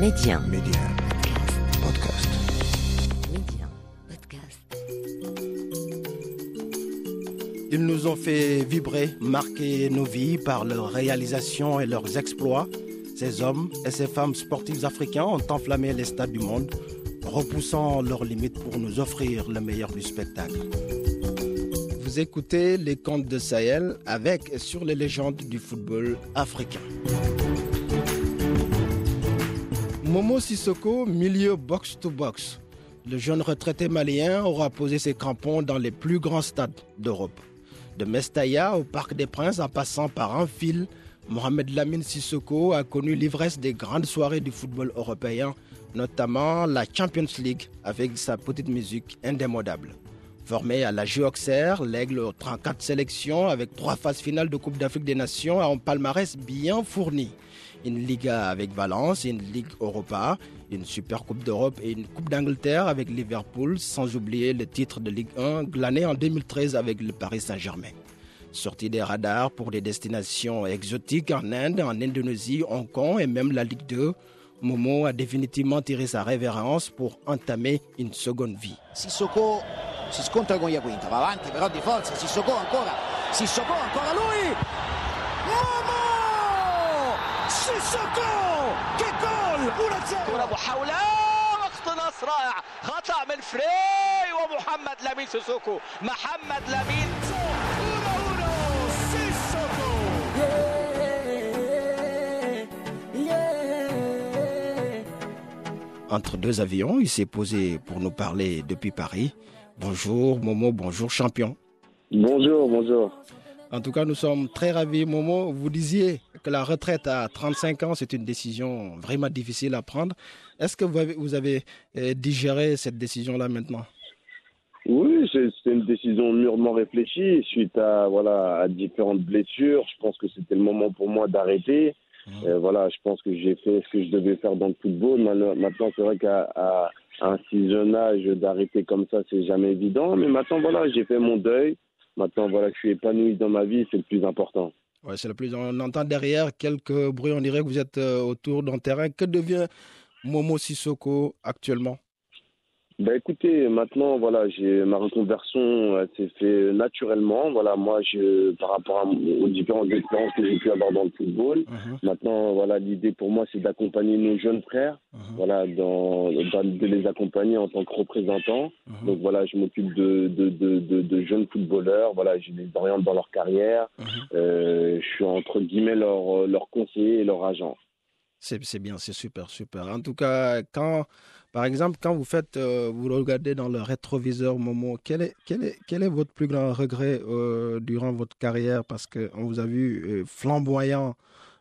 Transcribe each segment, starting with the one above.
Média. Média. Podcast. Média. Podcast. Ils nous ont fait vibrer, marquer nos vies par leurs réalisations et leurs exploits. Ces hommes et ces femmes sportifs africains ont enflammé les stades du monde, repoussant leurs limites pour nous offrir le meilleur du spectacle. Vous écoutez les contes de Sahel avec et sur les légendes du football africain. Momo Sissoko, milieu box-to-box. Le jeune retraité malien aura posé ses crampons dans les plus grands stades d'Europe. De Mestaya au Parc des Princes en passant par un fil, Mohamed Lamine Sissoko a connu l'ivresse des grandes soirées du football européen, notamment la Champions League avec sa petite musique indémodable. Formé à la Auxerre, l'Aigle aux 34 sélections avec trois phases finales de Coupe d'Afrique des Nations a un palmarès bien fourni. Une Liga avec Valence, une Ligue Europa, une Super Coupe d'Europe et une Coupe d'Angleterre avec Liverpool, sans oublier le titre de Ligue 1 glané en 2013 avec le Paris Saint-Germain. Sorti des radars pour des destinations exotiques en Inde, en Indonésie, Hong Kong et même la Ligue 2, Momo a définitivement tiré sa révérence pour entamer une seconde vie. Sissoko si scontra va avanti ancora lui! Momo! Sissoko! Che gol! 1-0! محاولة واقتناص رائع خطأ من فري ومحمد لامين سوسوكو محمد لامين 1-1 Sissoko! Entre deux avions, il s'est posé pour nous parler depuis Paris. Bonjour Momo, bonjour champion. Bonjour, bonjour. En tout cas, nous sommes très ravis, Momo. Vous disiez que la retraite à 35 ans, c'est une décision vraiment difficile à prendre. Est-ce que vous avez, vous avez euh, digéré cette décision-là maintenant? Oui, c'est une décision mûrement réfléchie suite à voilà à différentes blessures. Je pense que c'était le moment pour moi d'arrêter. Euh, voilà, je pense que j'ai fait ce que je devais faire dans le football. Maintenant, c'est vrai qu'à un si jeune âge d'arrêter comme ça, c'est jamais évident. Mais maintenant, voilà, j'ai fait mon deuil. Maintenant, voilà, je suis épanoui dans ma vie, c'est le plus important. C'est le plus. On entend derrière quelques bruits. On dirait que vous êtes euh, autour d'un terrain. Que devient Momo Sissoko actuellement? Ben écoutez, maintenant voilà, j'ai ma reconversion elle s'est fait naturellement. Voilà, moi je par rapport à, aux différentes expériences que j'ai pu avoir dans le football. Mhm, Maintenant voilà, l'idée pour moi c'est d'accompagner nos jeunes frères, mhm, voilà, dans, dans- de les accompagner en tant que représentants. mhm, Donc voilà, je m'occupe de de, de, de de jeunes footballeurs. Voilà, je les oriente dans leur carrière. Euh, je suis entre guillemets leur leur conseiller et leur agent. C'est bien, c'est super, super. En tout cas, quand, par exemple, quand vous faites, euh, vous regardez dans le rétroviseur, Momo, quel est, votre plus grand regret euh, durant votre carrière? Parce qu'on vous a vu euh, flamboyant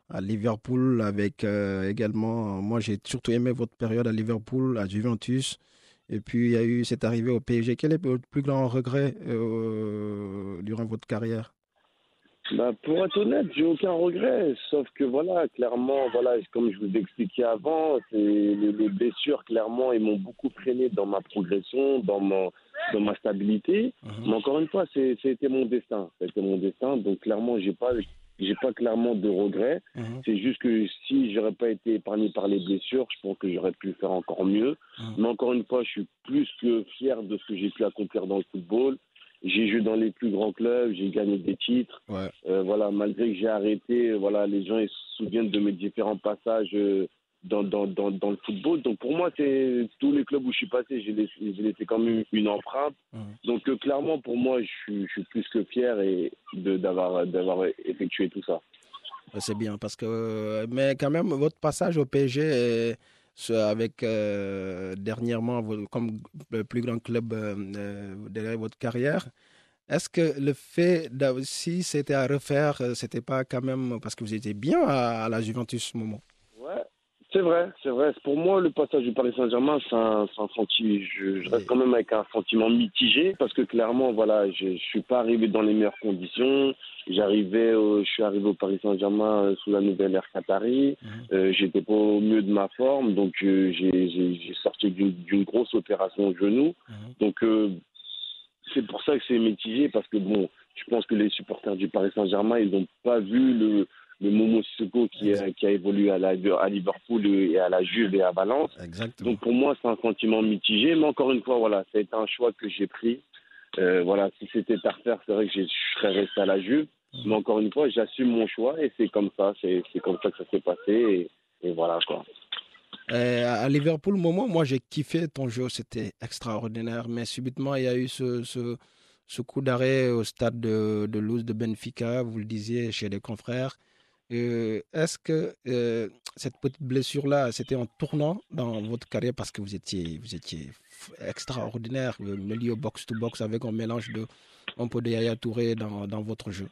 à Liverpool, avec également, moi j'ai surtout aimé votre période à Liverpool, à Juventus, et puis il y a eu cette arrivée au PSG. Quel est votre plus grand regret durant votre carrière? Bah, pour être honnête, j'ai aucun regret, sauf que voilà, clairement, voilà, comme je vous ai expliqué avant, c'est les, les blessures, clairement, ils m'ont beaucoup freiné dans ma progression, dans mon, dans ma stabilité. Mhm. Mais encore une fois, c'était mon destin, c'était mon destin, donc clairement, j'ai pas, j'ai pas clairement de regrets. Mhm, C'est juste que si j'aurais pas été épargné par les blessures, je pense que j'aurais pu faire encore mieux. Mhm. Mais encore une fois, je suis plus que fier de ce que j'ai pu accomplir dans le football. J'ai joué dans les plus grands clubs, j'ai gagné des titres. Ouais. Euh, voilà, malgré que j'ai arrêté, voilà, les gens ils se souviennent de mes différents passages euh, dans, dans, dans, dans le football. Donc pour moi, c'est tous les clubs où je suis passé, j'ai laissé, laissé quand même une empreinte. Donc euh, clairement, pour moi, je suis, je suis plus que fier et d'avoir, d'avoir effectué tout ça. C'est bien parce que, mais quand même, votre passage au PSG, ce- avec euh, dernièrement comme le plus grand club euh, euh, derrière votre carrière, est-ce que le fait si c'était à refaire, euh, c'était pas quand même parce que vous étiez bien à, à la Juventus ce moment c'est vrai, c'est vrai. Pour moi, le passage du Paris Saint-Germain, c'est un, c'est un senti- je, je reste quand même avec un sentiment mitigé parce que clairement, voilà, je, je suis pas arrivé dans les meilleures conditions. J'arrivais, je suis arrivé au Paris Saint-Germain euh, sous la nouvelle ère Qatari. Mhm. Euh, J'étais pas au mieux de ma forme, donc euh, j'ai sorti d'une d'une grosse opération au genou. Mhm. Donc euh, c'est pour ça que c'est mitigé parce que bon, je pense que les supporters du Paris Saint-Germain, ils n'ont pas vu le le Momo Sissoko qui, a- qui a évolué à, la, à Liverpool et à la Juve et à Valence. Exactement. Donc pour moi, c'est un sentiment mitigé, mais encore une fois, voilà, été un choix que j'ai pris. Euh, voilà, si c'était à refaire, c'est vrai que je serais resté à la Juve. Mais encore une fois, j'assume mon choix et c'est comme ça, c'est c'est comme ça que ça s'est passé et, et voilà quoi. Euh, à Liverpool, moment, moi j'ai kiffé ton jeu, c'était extraordinaire. Mais subitement, il y a eu ce, coup d'arrêt au stade de, Luz de Benfica, vous le disiez chez les confrères. Euh, Est-ce que euh, cette petite blessure-là, c'était en tournant dans votre carrière parce que vous étiez, vous étiez extraordinaire, le milieu box-to-box avec un mélange de un peu de Yaya Touré dans votre jeu?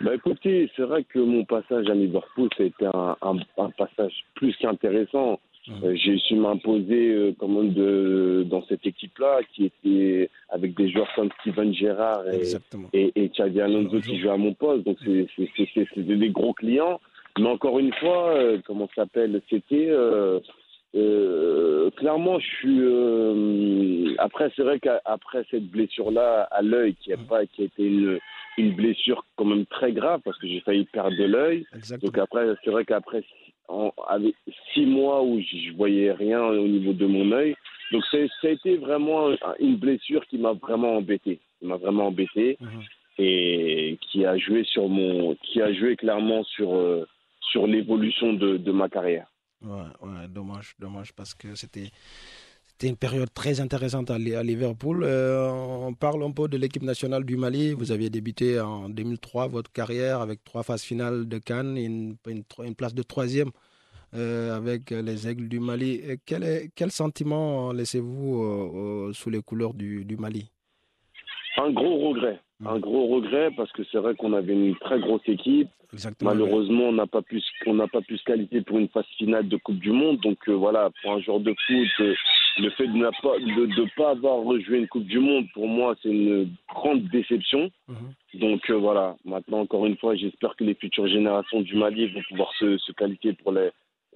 Bah écoutez, c'est vrai que mon passage à Liverpool, ça a été un, un, un passage plus qu'intéressant. Euh, j'ai su m'imposer euh, même de, dans cette équipe-là, qui était avec des joueurs comme Steven Gerrard et, Exactement. et, et Xavi Alonso qui jouent à mon poste. Donc c'est des gros clients. Mais encore une fois, euh, comment ça s'appelle C'était euh, euh, clairement, je suis euh, après c'est vrai qu'après cette blessure-là à l'œil, qui a pas qui a été une, une blessure quand même très grave parce que j'ai failli perdre de l'œil. Donc après, c'est vrai qu'après en- avec six mois où je voyais rien au niveau de mon œil, donc ça a été vraiment une blessure qui m'a vraiment embêté, qui m'a vraiment embêté Mhm. et qui a joué sur mon, qui a joué clairement sur euh, sur l'évolution de, de ma carrière. Ouais, ouais, dommage, dommage parce que c'était c'était une période très intéressante à, Li- à Liverpool. Euh, on parle un peu de l'équipe nationale du Mali. Vous aviez débuté en 2003 votre carrière avec trois phases finales de Cannes une, une, tro- une place de troisième euh, avec les Aigles du Mali. Quel, est, quel sentiment laissez-vous euh, sous les couleurs du, du Mali? Un gros regret, un gros regret parce que c'est vrai qu'on avait une très grosse équipe. Exactement. Malheureusement, on n'a pas pu, on n'a pas pu se qualifier pour une phase finale de Coupe du Monde. Donc euh, voilà, pour un joueur de foot, le fait de ne pas, de, de pas avoir rejoué une Coupe du Monde, pour moi, c'est une grande déception. Mhm. Donc euh, voilà, maintenant encore une fois, j'espère que les futures générations du Mali vont pouvoir se, se qualifier pour les,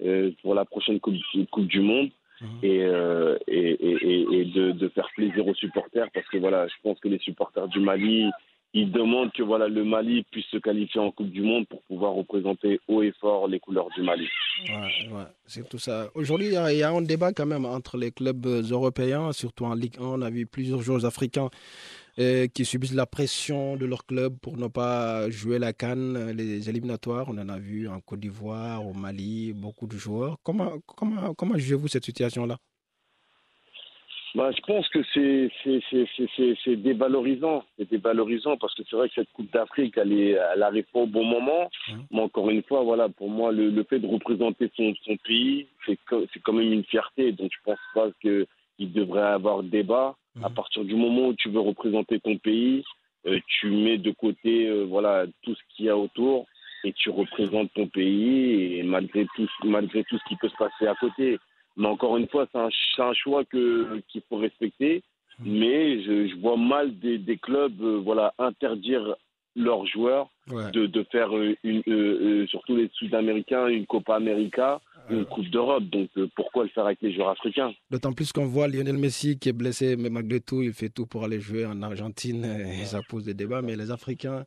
euh, pour la prochaine Coupe, coupe du Monde. Mhm. Et, euh, et, et, et- et de, de faire plaisir aux supporters parce que voilà, je pense que les supporters du Mali, ils demandent que voilà le Mali puisse se qualifier en Coupe du Monde pour pouvoir représenter haut et fort les couleurs du Mali. C'est tout ça. Aujourd'hui, il y, a- il un débat quand même entre les clubs européens, surtout en Ligue 1. On a vu plusieurs joueurs africains euh, qui subissent la pression de leur club pour ne pas jouer la canne, les éliminatoires. On en a vu en Côte d'Ivoire, au Mali, beaucoup de joueurs. Comment, comment, comment jugez-vous cette situation-là? Bah, je pense que c'est c'est c'est c'est dévalorisant, c'est dévalorisant parce que c'est vrai que cette Coupe d'Afrique, elle est, elle arrive pas au bon moment. Mais encore une fois, voilà, pour moi, le, le fait de représenter son son pays, c'est c'est quand même une fierté. Donc je pense pas que il devrait y avoir débat. À Mhm. partir du moment où tu veux représenter ton pays, euh, tu mets de côté, euh, voilà, tout ce qu'il y a autour et tu représentes ton pays et malgré tout, malgré tout ce qui peut se passer à côté. Mais encore une fois, c'est un, choix que qu'il faut respecter. Mais je, je vois mal des, des clubs, euh, voilà, interdire leurs joueurs Ouais. de, de faire euh, une, euh, euh, surtout les Sud-Américains, une Copa América, une Coupe d'Europe. Donc euh, pourquoi le faire avec les joueurs africains? D'autant plus qu'on voit Lionel Messi qui est blessé, mais malgré tout, il fait tout pour aller jouer en Argentine et ça pose des débats. Mais les Africains,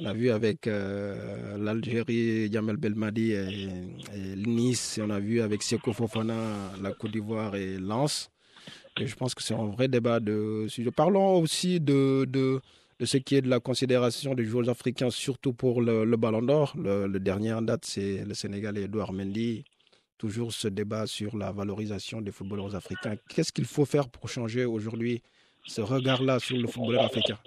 on a vu avec euh, l'Algérie, Yamel Belmadi et, et Nice, et on a vu avec Seko Fofana, la Côte d'Ivoire et Lens. Et je pense que c'est un vrai débat de sujet. Parlons aussi de, de, de ce qui est de la considération des joueurs africains, surtout pour le, le Ballon d'Or. Le, le dernier en date, c'est le Sénégalais Edouard Mendy toujours ce débat sur la valorisation des footballeurs africains. Qu'est-ce qu'il faut faire pour changer aujourd'hui ce regard-là sur le footballeur africain?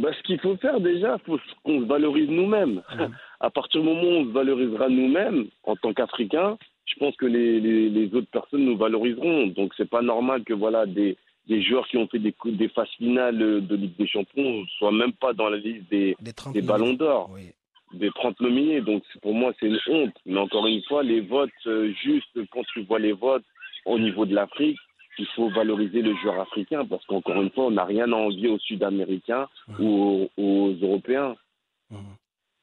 Bah, Ce qu'il faut faire déjà, il faut qu'on se valorise nous-mêmes. Mhm. À partir du moment où on se valorisera nous-mêmes en tant qu'Africains, je pense que les, les, les autres personnes nous valoriseront. Donc c'est pas normal que voilà des, des joueurs qui ont fait des, des phases finales de Ligue des Champions ne soient même pas dans la liste des, Des 30 des ballons d'or. Oui. Des 30 nominés. Donc pour moi, c'est une honte. Mais encore une fois, les votes, euh, juste quand tu vois les votes au niveau de l'Afrique, il faut valoriser le joueur africain parce qu'encore une fois, on n'a rien à envier aux Sud-Américains ou aux, aux Européens. Mhm.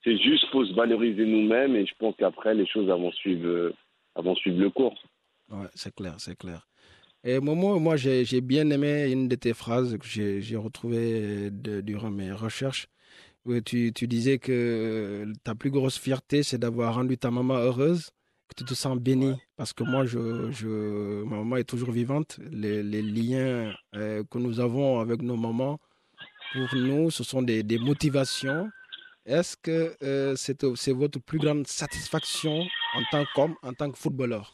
C'est juste faut se valoriser nous-mêmes et je pense qu'après, les choses vont suivre, euh, suivre le cours. Ouais, c'est clair, c'est clair. Et Momo, moi, j'ai bien aimé une de tes phrases que j'ai retrouvée de- durant mes recherches. Tu, tu disais que ta plus grosse fierté, c'est d'avoir rendu ta maman heureuse, que tu te sens béni. Parce que moi, je, je, ma maman est toujours vivante. Les, les liens euh, que nous avons avec nos mamans, pour nous, ce sont des, des motivations. Est-ce que euh, c'est c'est votre plus grande satisfaction en tant qu'homme, en tant que footballeur?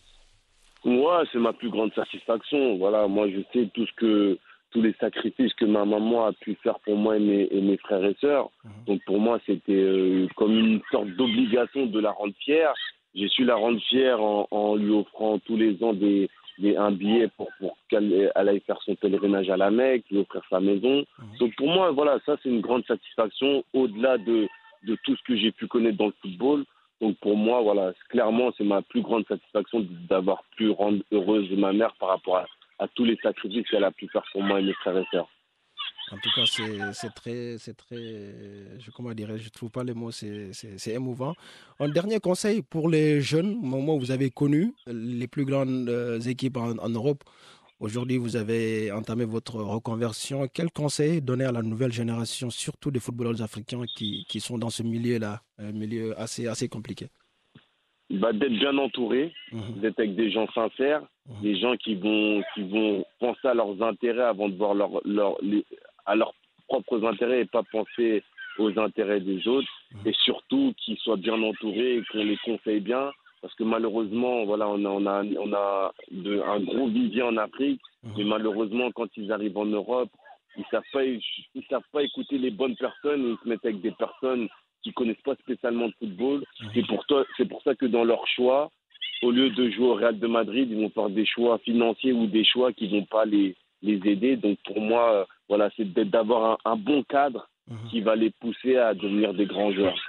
Moi, c'est ma plus grande satisfaction. Voilà, moi, je sais tout ce que tous les sacrifices que ma maman a pu faire pour moi et mes, et mes frères et sœurs. Donc pour moi, c'était euh, comme une sorte d'obligation de la rendre fière. J'ai su la rendre fière en, en lui offrant tous les ans des, des, un billet pour, pour qu'elle elle aille faire son pèlerinage à la Mecque, lui offrir sa maison. Donc pour moi, voilà, ça c'est une grande satisfaction au-delà de, de tout ce que j'ai pu connaître dans le football. Donc pour moi, voilà, clairement, c'est ma plus grande satisfaction d'avoir pu rendre heureuse ma mère par rapport à, à tous les sacrifices qu'elle a pu faire pour moi et mes frères et sœurs. En tout cas, c'est très, c'est très, je, comment dirais, je trouve pas les mots, c'est émouvant. Un dernier conseil pour les jeunes, au moment où vous avez connu les plus grandes euh, équipes en, Europe. Aujourd'hui, vous avez entamé votre reconversion. Quel conseil donner à la nouvelle génération, surtout des footballeurs africains qui, qui sont dans ce milieu-là, un milieu assez, assez compliqué? Bah, d'être bien entouré, Mhm. d'être avec des gens sincères, Mhm. des gens qui vont, qui vont penser à leurs intérêts avant de voir leur, leur, les- à leurs propres intérêts et pas penser aux intérêts des autres. Mhm. Et surtout qu'ils soient bien entourés et qu'on les conseille bien. Parce que malheureusement, voilà, on a, on a, on a de, un gros vivier en Afrique, Mhm. mais malheureusement, quand ils arrivent en Europe, ils savent pas, ils savent pas écouter les bonnes personnes ils se mettent avec des personnes qui connaissent pas spécialement de football. C'est pour, toi- c'est pour ça que dans leur choix, au lieu de jouer au Real de Madrid, ils vont faire des choix financiers ou des choix qui vont pas les, les aider. Donc pour moi, euh, voilà, c'est d'être- d'avoir un, un bon cadre Mhm. qui va les pousser à devenir des grands joueurs.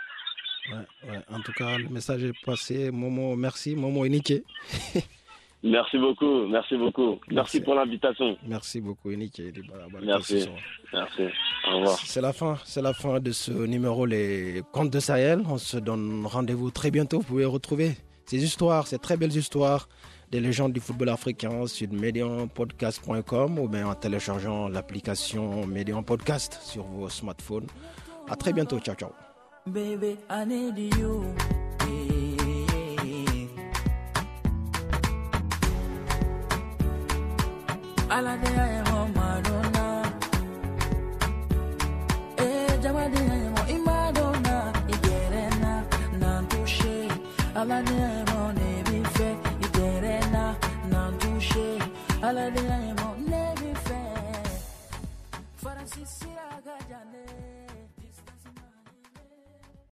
Ouais, ouais. En tout cas, le message est passé. Momo, merci. Momo Enike. Merci beaucoup, merci beaucoup. Merci. Merci pour l'invitation. Merci beaucoup, Enike. Merci. Merci. Au revoir. C'est la fin, c'est la fin de ce numéro Les Contes de Sahel. On se donne rendez-vous très bientôt. Vous pouvez retrouver ces histoires, ces très belles histoires des légendes du football africain sur medianpodcast.com ou bien en téléchargeant l'application Median Podcast sur vos smartphones. À très bientôt. Ciao, ciao. Baby, I need you. I did, I am